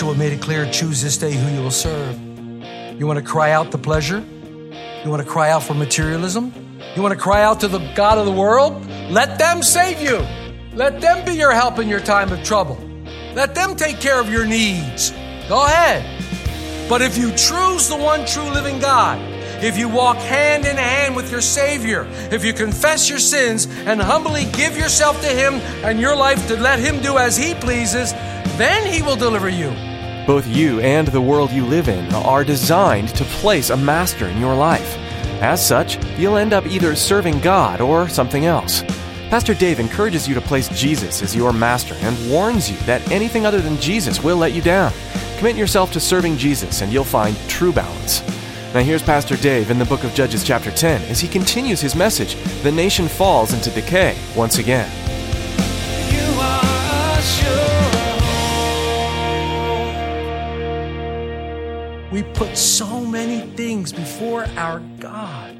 Joshua made it clear choose this day who you will serve. You want to cry out to pleasure? You want to cry out for materialism? You want to cry out to the God of the world? Let them save you. Let them be your help in your time of trouble. Let them take care of your needs. Go ahead. But if you choose the one true living God, if you walk hand in hand with your Savior, if you confess your sins and humbly give yourself to Him and your life to let Him do as He pleases, then He will deliver you. Both you and the world you live in are designed to place a master in your life. As such, you'll end up either serving God or something else. Pastor Dave encourages you to place Jesus as your master and warns you that anything other than Jesus will let you down. Commit yourself to serving Jesus and you'll find true balance. Now, here's Pastor Dave in the book of Judges, chapter 10, as he continues his message The nation falls into decay once again. We put so many things before our God.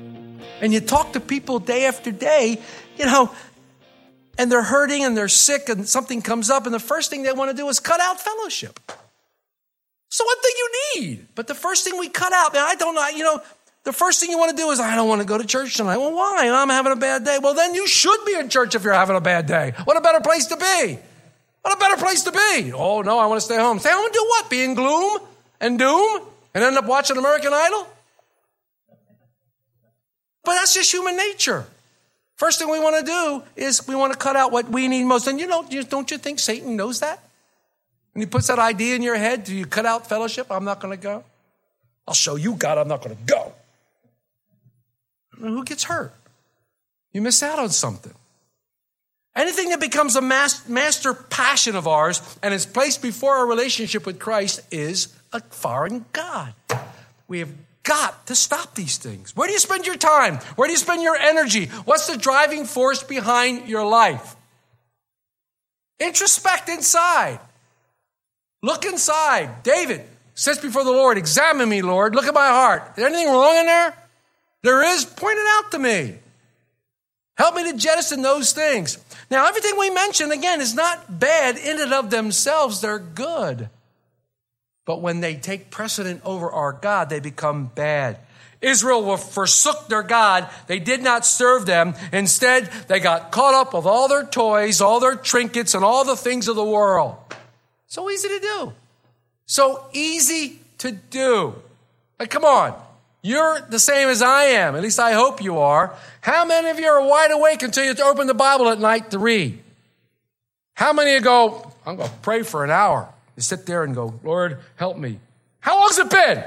And you talk to people day after day, you know, and they're hurting and they're sick and something comes up, and the first thing they want to do is cut out fellowship. So one thing you need, but the first thing we cut out, and I don't know, you know, the first thing you want to do is, I don't want to go to church tonight. Well, why? I'm having a bad day. Well, then you should be in church if you're having a bad day. What a better place to be. What a better place to be. Oh, no, I want to stay home. Stay home and do what? Be in gloom and doom and end up watching American Idol? But that's just human nature. First thing we want to do is we want to cut out what we need most. And you know, don't you think Satan knows that? And he puts that idea in your head, do you cut out fellowship? I'm not going to go. I'll show you, God, I'm not going to go. And who gets hurt? You miss out on something. Anything that becomes a master passion of ours and is placed before our relationship with Christ is a foreign God. We have got to stop these things. Where do you spend your time? Where do you spend your energy? What's the driving force behind your life? Introspect inside. Look inside. David sits before the Lord. Examine me, Lord. Look at my heart. Is there anything wrong in there? There is. Point it out to me. Help me to jettison those things. Now, everything we mention, again, is not bad in and of themselves. They're good. But when they take precedent over our God, they become bad. Israel forsook their God. They did not serve them. Instead, they got caught up with all their toys, all their trinkets, and all the things of the world. So easy to do. So easy to do. Like, come on. You're the same as I am. At least I hope you are. How many of you are wide awake until you open the Bible at night to read? How many of you go, I'm going to pray for an hour? You sit there and go, Lord, help me. How long's it been?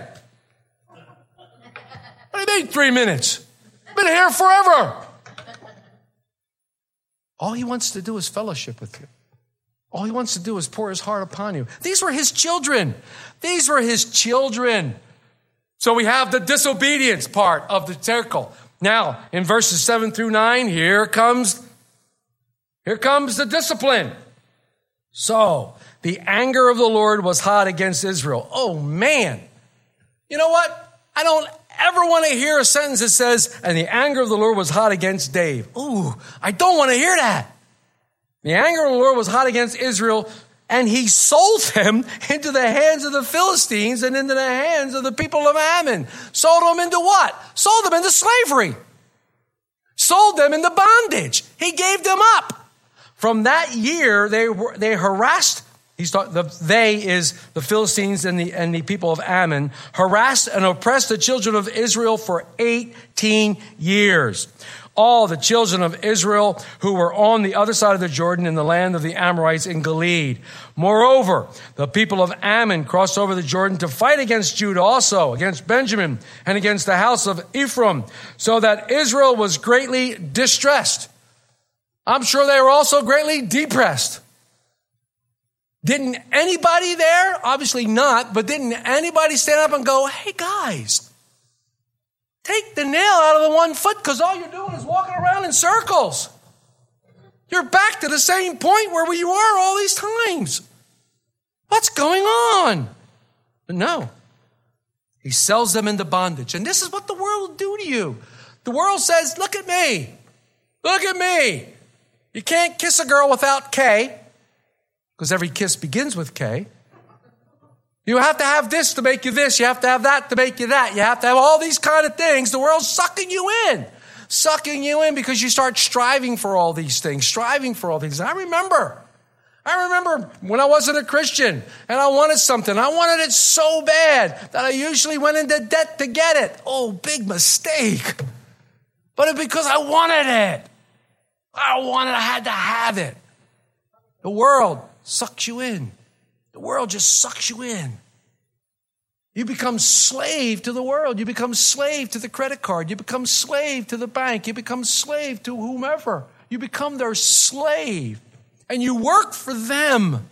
What do you mean, three minutes? I've Been here forever. All he wants to do is fellowship with you. All he wants to do is pour his heart upon you. These were his children. These were his children. So we have the disobedience part of the circle. Now, in verses 7 through 9, here comes here comes the discipline. So, the anger of the Lord was hot against Israel. Oh man. You know what? I don't ever want to hear a sentence that says, and the anger of the Lord was hot against Dave. Ooh, I don't want to hear that. The anger of the Lord was hot against Israel, and he sold them into the hands of the Philistines and into the hands of the people of Ammon. Sold them into what? Sold them into slavery. Sold them into bondage. He gave them up. From that year, they were, they harassed. He's talking, the they is the Philistines and the, and the people of Ammon, harassed and oppressed the children of Israel for 18 years. All the children of Israel who were on the other side of the Jordan in the land of the Amorites in Gilead. Moreover, the people of Ammon crossed over the Jordan to fight against Judah also, against Benjamin, and against the house of Ephraim, so that Israel was greatly distressed. I'm sure they were also greatly depressed. Didn't anybody there, obviously not, but didn't anybody stand up and go, hey guys, take the nail out of the one foot because all you're doing is walking around in circles. You're back to the same point where you were all these times. What's going on? But no. He sells them into bondage. And this is what the world will do to you. The world says, look at me. Look at me. You can't kiss a girl without Kay, because every kiss begins with Kay. You have to have this to make you this. You have to have that to make you that. You have to have all these kind of things. The world's sucking you in, sucking you in because you start striving for all these things, striving for all these. I remember, I remember when I wasn't a Christian and I wanted something. I wanted it so bad that I usually went into debt to get it. Oh, big mistake. But it's because I wanted it. I wanted, I had to have it. The world sucks you in. The world just sucks you in. You become slave to the world. You become slave to the credit card. You become slave to the bank. You become slave to whomever. You become their slave. And you work for them.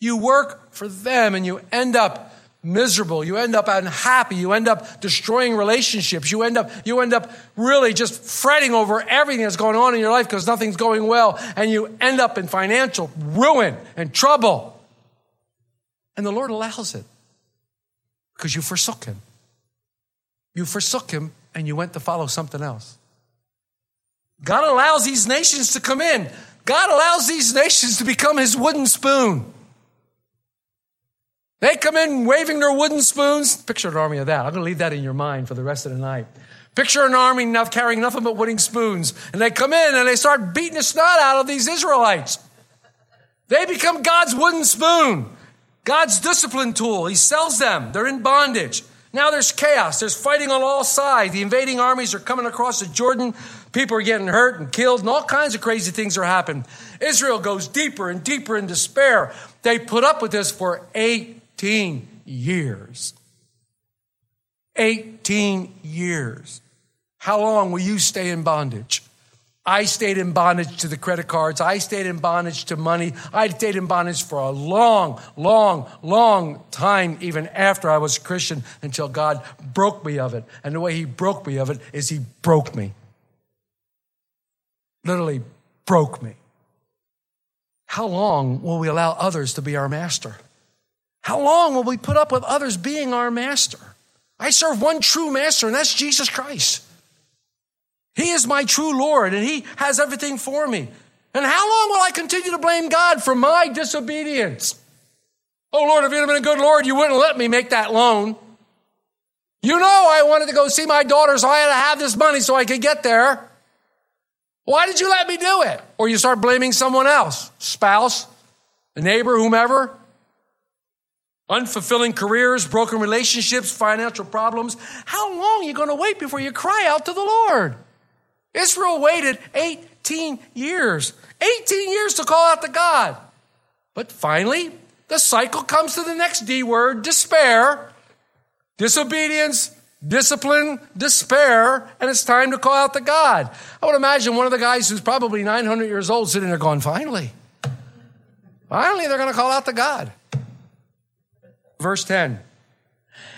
You work for them and you end up miserable. You end up unhappy. You end up destroying relationships. You end up, you end up really just fretting over everything that's going on in your life because nothing's going well. And you end up in financial ruin and trouble. And the Lord allows it because you forsook Him. You forsook Him and you went to follow something else. God allows these nations to come in. God allows these nations to become His wooden spoon. They come in waving their wooden spoons. Picture an army of that. I'm going to leave that in your mind for the rest of the night. Picture an army now carrying nothing but wooden spoons. And they come in and they start beating the snot out of these Israelites. They become God's wooden spoon, God's discipline tool. He sells them. They're in bondage. Now there's chaos. There's fighting on all sides. The invading armies are coming across the Jordan. People are getting hurt and killed, and all kinds of crazy things are happening. Israel goes deeper and deeper in despair. They put up with this for eight 18 years. 18 years. How long will you stay in bondage? I stayed in bondage to the credit cards. I stayed in bondage to money. I stayed in bondage for a long, long, long time, even after I was a Christian, until God broke me of it. And the way He broke me of it is He broke me. Literally broke me. How long will we allow others to be our master? How long will we put up with others being our master? I serve one true master, and that's Jesus Christ. He is my true Lord, and He has everything for me. And how long will I continue to blame God for my disobedience? Oh Lord, if you'd have been a good Lord, you wouldn't let me make that loan. You know I wanted to go see my daughter, so I had to have this money so I could get there. Why did you let me do it? Or you start blaming someone else, spouse, a neighbor, whomever unfulfilling careers, broken relationships, financial problems. How long are you going to wait before you cry out to the Lord? Israel waited 18 years, 18 years to call out to God. But finally, the cycle comes to the next D word despair, disobedience, discipline, despair, and it's time to call out to God. I would imagine one of the guys who's probably 900 years old sitting there going, finally. Finally, they're going to call out to God. Verse 10.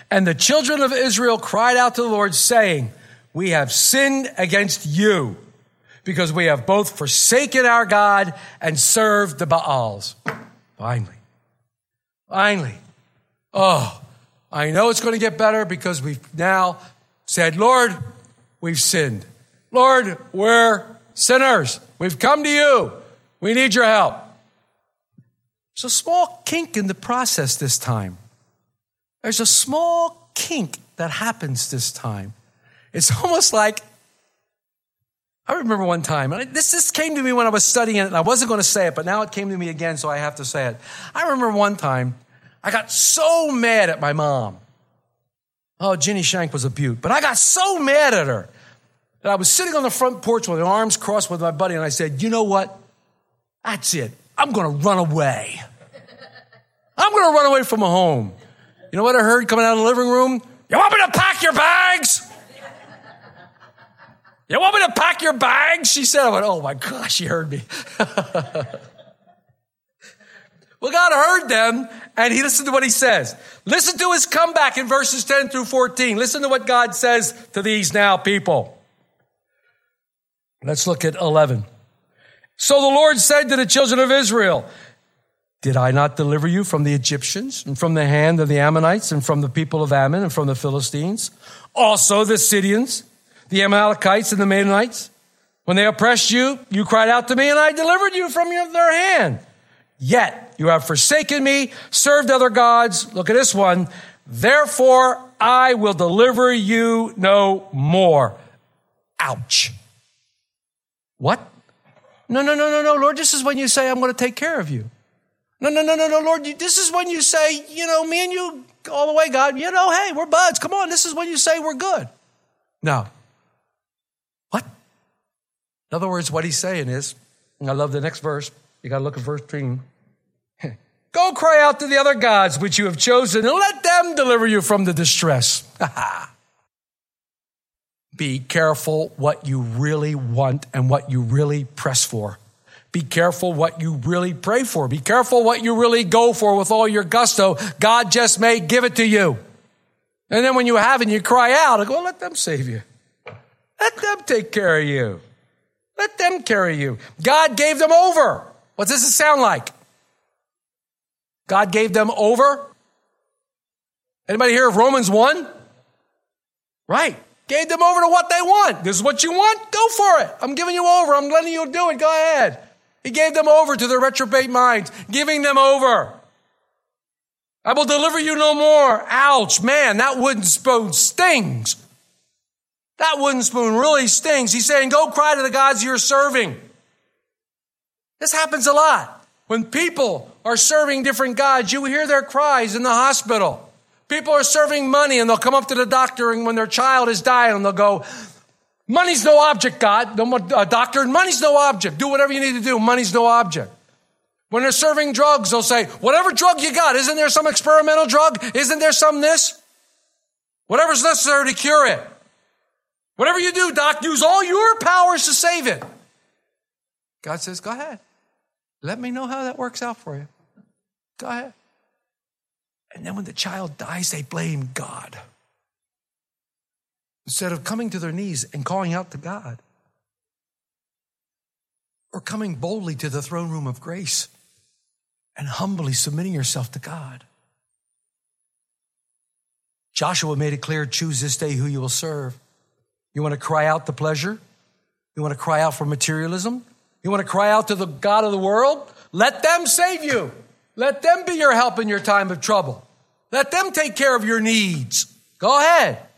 And the children of Israel cried out to the Lord, saying, We have sinned against you, because we have both forsaken our God and served the Baals. Finally. Finally. Oh, I know it's going to get better because we've now said, Lord, we've sinned. Lord, we're sinners. We've come to you. We need your help. There's a small kink in the process this time. There's a small kink that happens this time. It's almost like I remember one time, and this, this came to me when I was studying it, and I wasn't going to say it, but now it came to me again, so I have to say it. I remember one time, I got so mad at my mom. Oh, Ginny Shank was a beaut, but I got so mad at her that I was sitting on the front porch with my arms crossed with my buddy, and I said, You know what? That's it. I'm going to run away. I'm going to run away from home. You know what I heard coming out of the living room? You want me to pack your bags? You want me to pack your bags? She said, I went, Oh my gosh, she heard me. well, God heard them and he listened to what he says. Listen to his comeback in verses 10 through 14. Listen to what God says to these now people. Let's look at 11. So the Lord said to the children of Israel, Did I not deliver you from the Egyptians and from the hand of the Ammonites and from the people of Ammon and from the Philistines? Also the Sidonians, the Amalekites and the Maonites. When they oppressed you, you cried out to me and I delivered you from their hand. Yet you have forsaken me, served other gods. Look at this one. Therefore I will deliver you no more. Ouch. What? No, no, no, no, no, Lord, this is when you say, I'm going to take care of you. No, no, no, no, no, Lord, this is when you say, you know, me and you all the way, God, you know, hey, we're buds. Come on, this is when you say we're good. No. What? In other words, what he's saying is, and I love the next verse, you got to look at verse 13. Go cry out to the other gods which you have chosen and let them deliver you from the distress. Be careful what you really want and what you really press for. Be careful what you really pray for. Be careful what you really go for with all your gusto. God just may give it to you. And then when you have it, you cry out, go, let them save you. Let them take care of you. Let them carry you. God gave them over. What does it sound like? God gave them over? Anybody hear of Romans 1? Right. Gave them over to what they want. This is what you want? Go for it. I'm giving you over. I'm letting you do it. Go ahead. He gave them over to their reprobate minds, giving them over. I will deliver you no more. Ouch, man, that wooden spoon stings. That wooden spoon really stings. He's saying, go cry to the gods you're serving. This happens a lot. When people are serving different gods, you hear their cries in the hospital. People are serving money and they'll come up to the doctor and when their child is dying they'll go, Money's no object, God. No uh, doctor, money's no object. Do whatever you need to do. Money's no object. When they're serving drugs, they'll say, whatever drug you got, isn't there some experimental drug? Isn't there some this? Whatever's necessary to cure it. Whatever you do, doc, use all your powers to save it. God says, go ahead. Let me know how that works out for you. Go ahead. And then when the child dies, they blame God instead of coming to their knees and calling out to God or coming boldly to the throne room of grace and humbly submitting yourself to God. Joshua made it clear choose this day who you will serve. You want to cry out to pleasure? You want to cry out for materialism? You want to cry out to the God of the world? Let them save you. Let them be your help in your time of trouble. Let them take care of your needs. Go ahead.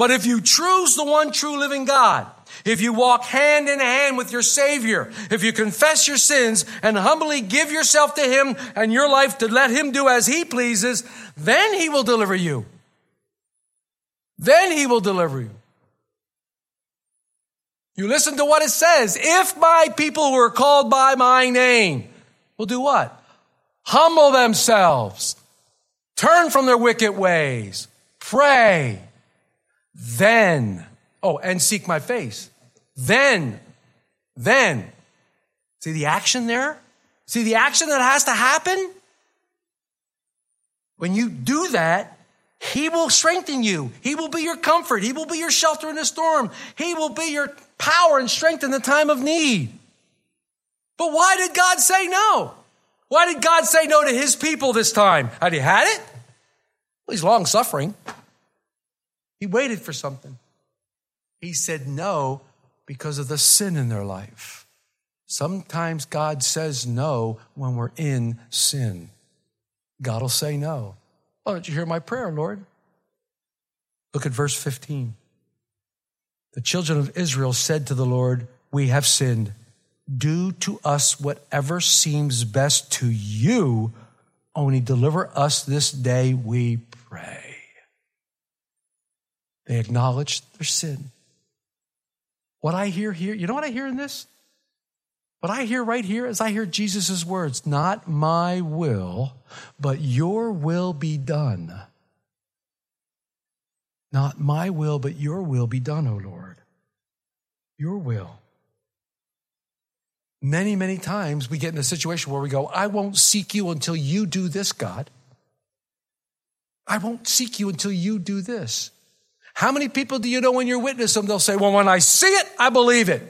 But if you choose the one true living God, if you walk hand in hand with your Savior, if you confess your sins and humbly give yourself to Him and your life to let Him do as He pleases, then He will deliver you. Then He will deliver you. You listen to what it says. If my people who are called by my name will do what? Humble themselves, turn from their wicked ways, pray, then, oh, and seek my face. Then, then. See the action there? See the action that has to happen? When you do that, He will strengthen you. He will be your comfort. He will be your shelter in the storm. He will be your power and strength in the time of need. But why did God say no? Why did God say no to His people this time? Had He had it? Well, He's long suffering. He waited for something. He said no because of the sin in their life. Sometimes God says no when we're in sin. God will say no. Oh, did you hear my prayer, Lord? Look at verse 15. The children of Israel said to the Lord, We have sinned. Do to us whatever seems best to you, only deliver us this day, we pray. They acknowledged their sin. What I hear here, you know what I hear in this? What I hear right here is I hear Jesus' words, not my will, but your will be done. Not my will, but your will be done, O Lord. your will. Many, many times we get in a situation where we go, I won't seek you until you do this, God. I won't seek you until you do this. How many people do you know when you're witness them? They'll say, Well, when I see it, I believe it.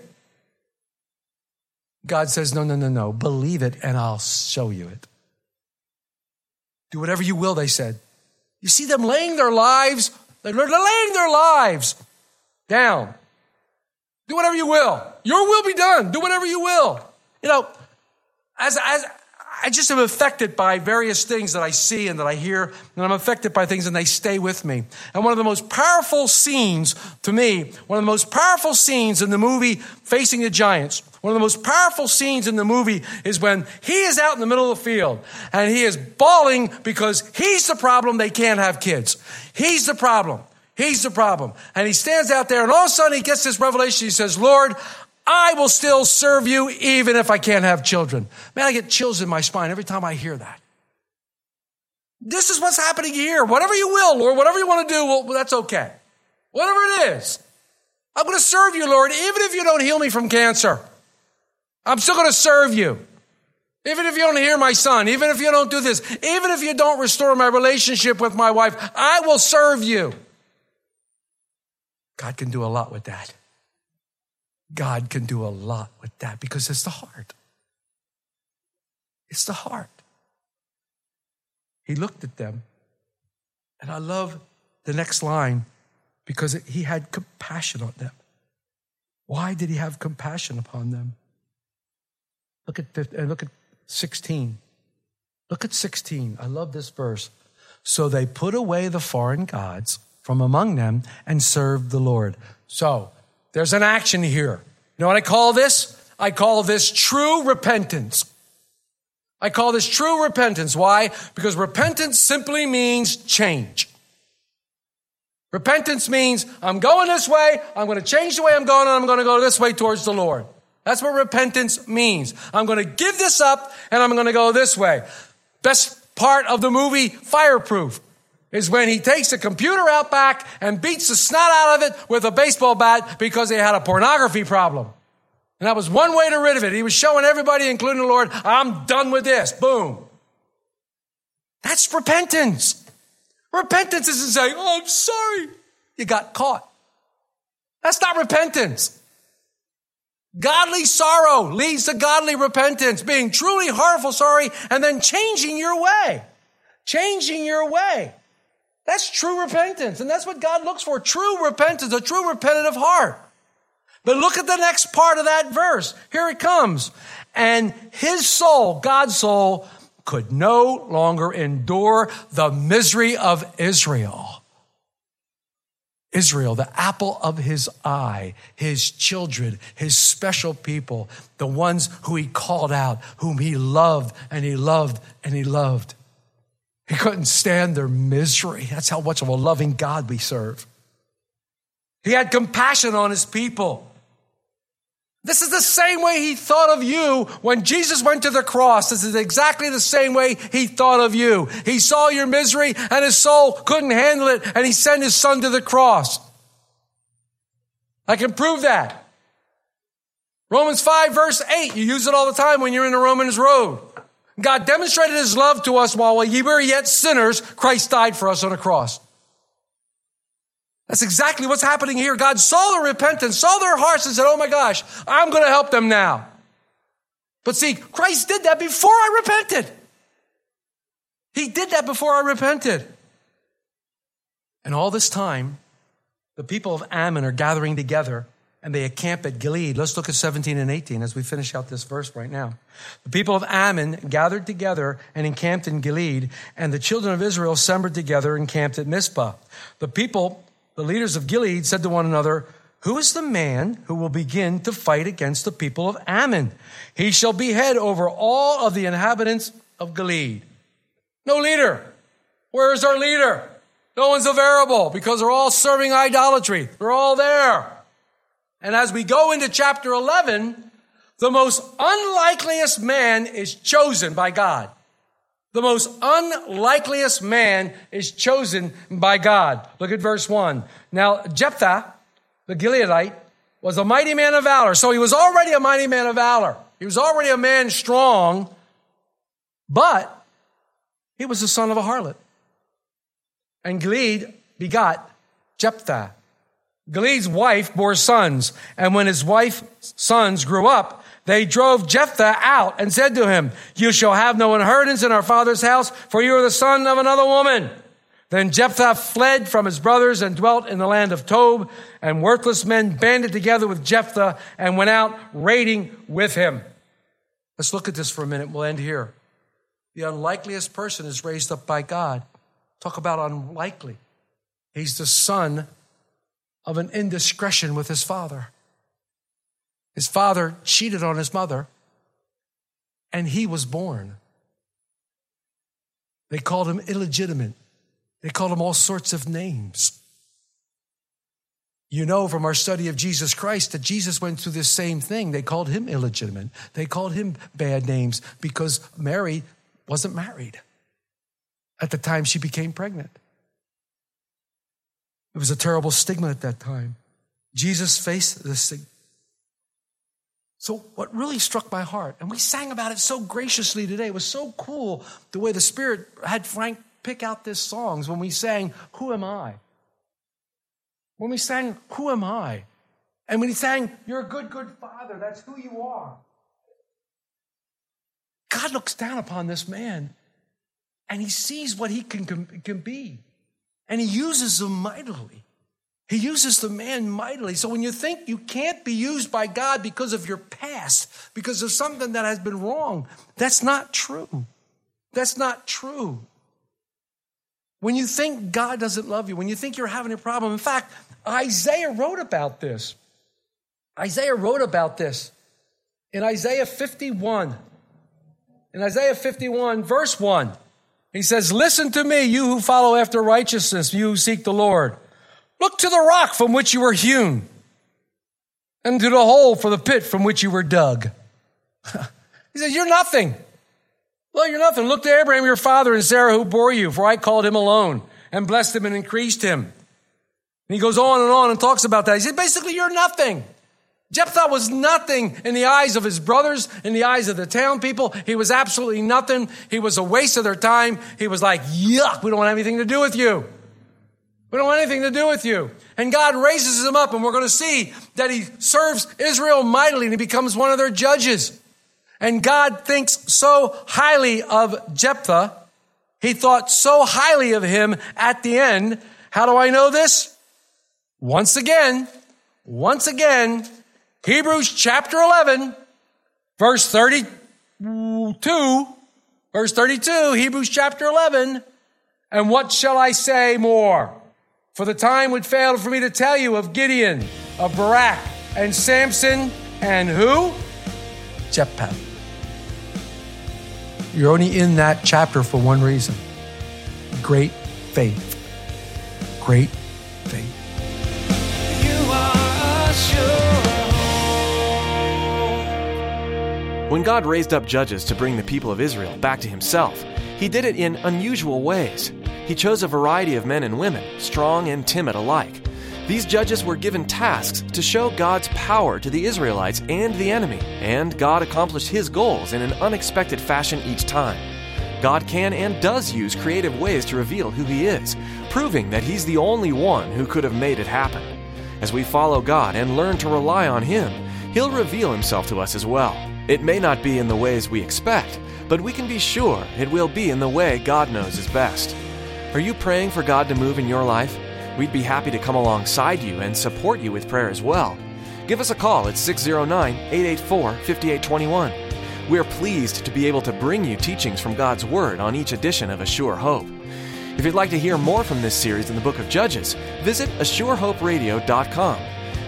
God says, No, no, no, no. Believe it and I'll show you it. Do whatever you will, they said. You see them laying their lives, they're laying their lives down. Do whatever you will. Your will be done. Do whatever you will. You know, as, as I just am affected by various things that I see and that I hear, and I'm affected by things and they stay with me. And one of the most powerful scenes to me, one of the most powerful scenes in the movie Facing the Giants, one of the most powerful scenes in the movie is when he is out in the middle of the field and he is bawling because he's the problem they can't have kids. He's the problem. He's the problem. And he stands out there and all of a sudden he gets this revelation. He says, Lord, I will still serve you even if I can't have children. Man, I get chills in my spine every time I hear that. This is what's happening here. Whatever you will, Lord, whatever you want to do, well, that's okay. Whatever it is. I'm going to serve you, Lord, even if you don't heal me from cancer. I'm still going to serve you. Even if you don't hear my son, even if you don't do this, even if you don't restore my relationship with my wife, I will serve you. God can do a lot with that. God can do a lot with that because it's the heart. It's the heart. He looked at them, and I love the next line because he had compassion on them. Why did he have compassion upon them? Look at, 15, uh, look at 16. Look at 16. I love this verse. So they put away the foreign gods from among them and served the Lord. So there's an action here. You know what I call this? I call this true repentance. I call this true repentance. Why? Because repentance simply means change. Repentance means I'm going this way, I'm going to change the way I'm going, and I'm going to go this way towards the Lord. That's what repentance means. I'm going to give this up and I'm going to go this way. Best part of the movie Fireproof is when he takes the computer out back and beats the snot out of it with a baseball bat because he had a pornography problem. And that was one way to rid of it. He was showing everybody, including the Lord, I'm done with this. Boom. That's repentance. Repentance isn't saying, oh, I'm sorry. You got caught. That's not repentance. Godly sorrow leads to godly repentance, being truly heartful sorry, and then changing your way. Changing your way. That's true repentance. And that's what God looks for. True repentance, a true repentative heart. But look at the next part of that verse. Here it comes. And his soul, God's soul, could no longer endure the misery of Israel. Israel, the apple of his eye, his children, his special people, the ones who he called out, whom he loved and he loved and he loved. He couldn't stand their misery. That's how much of a loving God we serve. He had compassion on his people. This is the same way he thought of you when Jesus went to the cross. This is exactly the same way he thought of you. He saw your misery and his soul couldn't handle it and he sent his son to the cross. I can prove that. Romans 5 verse 8, you use it all the time when you're in the Romans road. God demonstrated his love to us while we were yet sinners. Christ died for us on a cross. That's exactly what's happening here. God saw their repentance, saw their hearts, and said, Oh my gosh, I'm going to help them now. But see, Christ did that before I repented. He did that before I repented. And all this time, the people of Ammon are gathering together and they encamp at Gilead. Let's look at 17 and 18 as we finish out this verse right now. The people of Ammon gathered together and encamped in Gilead, and the children of Israel assembled together and camped at Mizpah. The people the leaders of Gilead said to one another, Who is the man who will begin to fight against the people of Ammon? He shall be head over all of the inhabitants of Gilead. No leader. Where is our leader? No one's available because they're all serving idolatry. They're all there. And as we go into chapter 11, the most unlikeliest man is chosen by God. The most unlikeliest man is chosen by God. Look at verse 1. Now, Jephthah, the Gileadite, was a mighty man of valor. So he was already a mighty man of valor. He was already a man strong, but he was the son of a harlot. And Gilead begot Jephthah. Gilead's wife bore sons, and when his wife's sons grew up, they drove Jephthah out and said to him, You shall have no inheritance in our father's house, for you are the son of another woman. Then Jephthah fled from his brothers and dwelt in the land of Tob, and worthless men banded together with Jephthah and went out raiding with him. Let's look at this for a minute. We'll end here. The unlikeliest person is raised up by God. Talk about unlikely. He's the son of an indiscretion with his father. His father cheated on his mother, and he was born. They called him illegitimate. They called him all sorts of names. You know from our study of Jesus Christ that Jesus went through this same thing. They called him illegitimate. They called him bad names because Mary wasn't married at the time she became pregnant. It was a terrible stigma at that time. Jesus faced this stigma. So, what really struck my heart, and we sang about it so graciously today, it was so cool the way the Spirit had Frank pick out these songs when we sang, Who Am I? When we sang, Who Am I? And when he sang, You're a good, good father, that's who you are. God looks down upon this man and he sees what he can, can be. And he uses him mightily. He uses the man mightily. So when you think you can't be used by God because of your past, because of something that has been wrong, that's not true. That's not true. When you think God doesn't love you, when you think you're having a problem, in fact, Isaiah wrote about this. Isaiah wrote about this in Isaiah 51. In Isaiah 51, verse 1, he says, Listen to me, you who follow after righteousness, you who seek the Lord. Look to the rock from which you were hewn, and to the hole for the pit from which you were dug. he says, You're nothing. Well, you're nothing. Look to Abraham, your father, and Sarah, who bore you, for I called him alone, and blessed him and increased him. And he goes on and on and talks about that. He said, Basically, you're nothing. Jephthah was nothing in the eyes of his brothers, in the eyes of the town people. He was absolutely nothing. He was a waste of their time. He was like, yuck, we don't want anything to do with you. We don't want anything to do with you. And God raises him up, and we're going to see that he serves Israel mightily, and he becomes one of their judges. And God thinks so highly of Jephthah. He thought so highly of him at the end. How do I know this? Once again, once again, Hebrews chapter 11, verse 32, verse 32, Hebrews chapter 11. And what shall I say more? For the time would fail for me to tell you of Gideon, of Barak, and Samson, and who? Jephthah. You're only in that chapter for one reason great faith. Great faith. You are sure. When God raised up judges to bring the people of Israel back to himself, he did it in unusual ways. He chose a variety of men and women, strong and timid alike. These judges were given tasks to show God's power to the Israelites and the enemy, and God accomplished his goals in an unexpected fashion each time. God can and does use creative ways to reveal who he is, proving that he's the only one who could have made it happen. As we follow God and learn to rely on him, he'll reveal himself to us as well. It may not be in the ways we expect, but we can be sure it will be in the way God knows is best. Are you praying for God to move in your life? We'd be happy to come alongside you and support you with prayer as well. Give us a call at 609 884 5821. We're pleased to be able to bring you teachings from God's Word on each edition of A Sure Hope. If you'd like to hear more from this series in the book of Judges, visit ASureHopeRadio.com.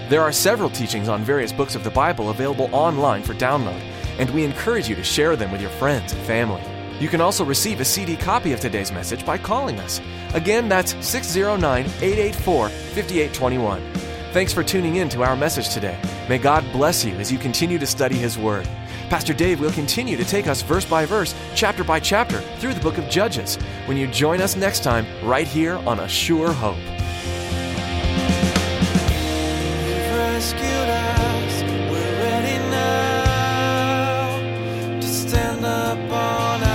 There are several teachings on various books of the Bible available online for download, and we encourage you to share them with your friends and family. You can also receive a CD copy of today's message by calling us. Again, that's 609 884 5821. Thanks for tuning in to our message today. May God bless you as you continue to study His Word. Pastor Dave will continue to take us verse by verse, chapter by chapter, through the book of Judges when you join us next time right here on A Sure Hope. up on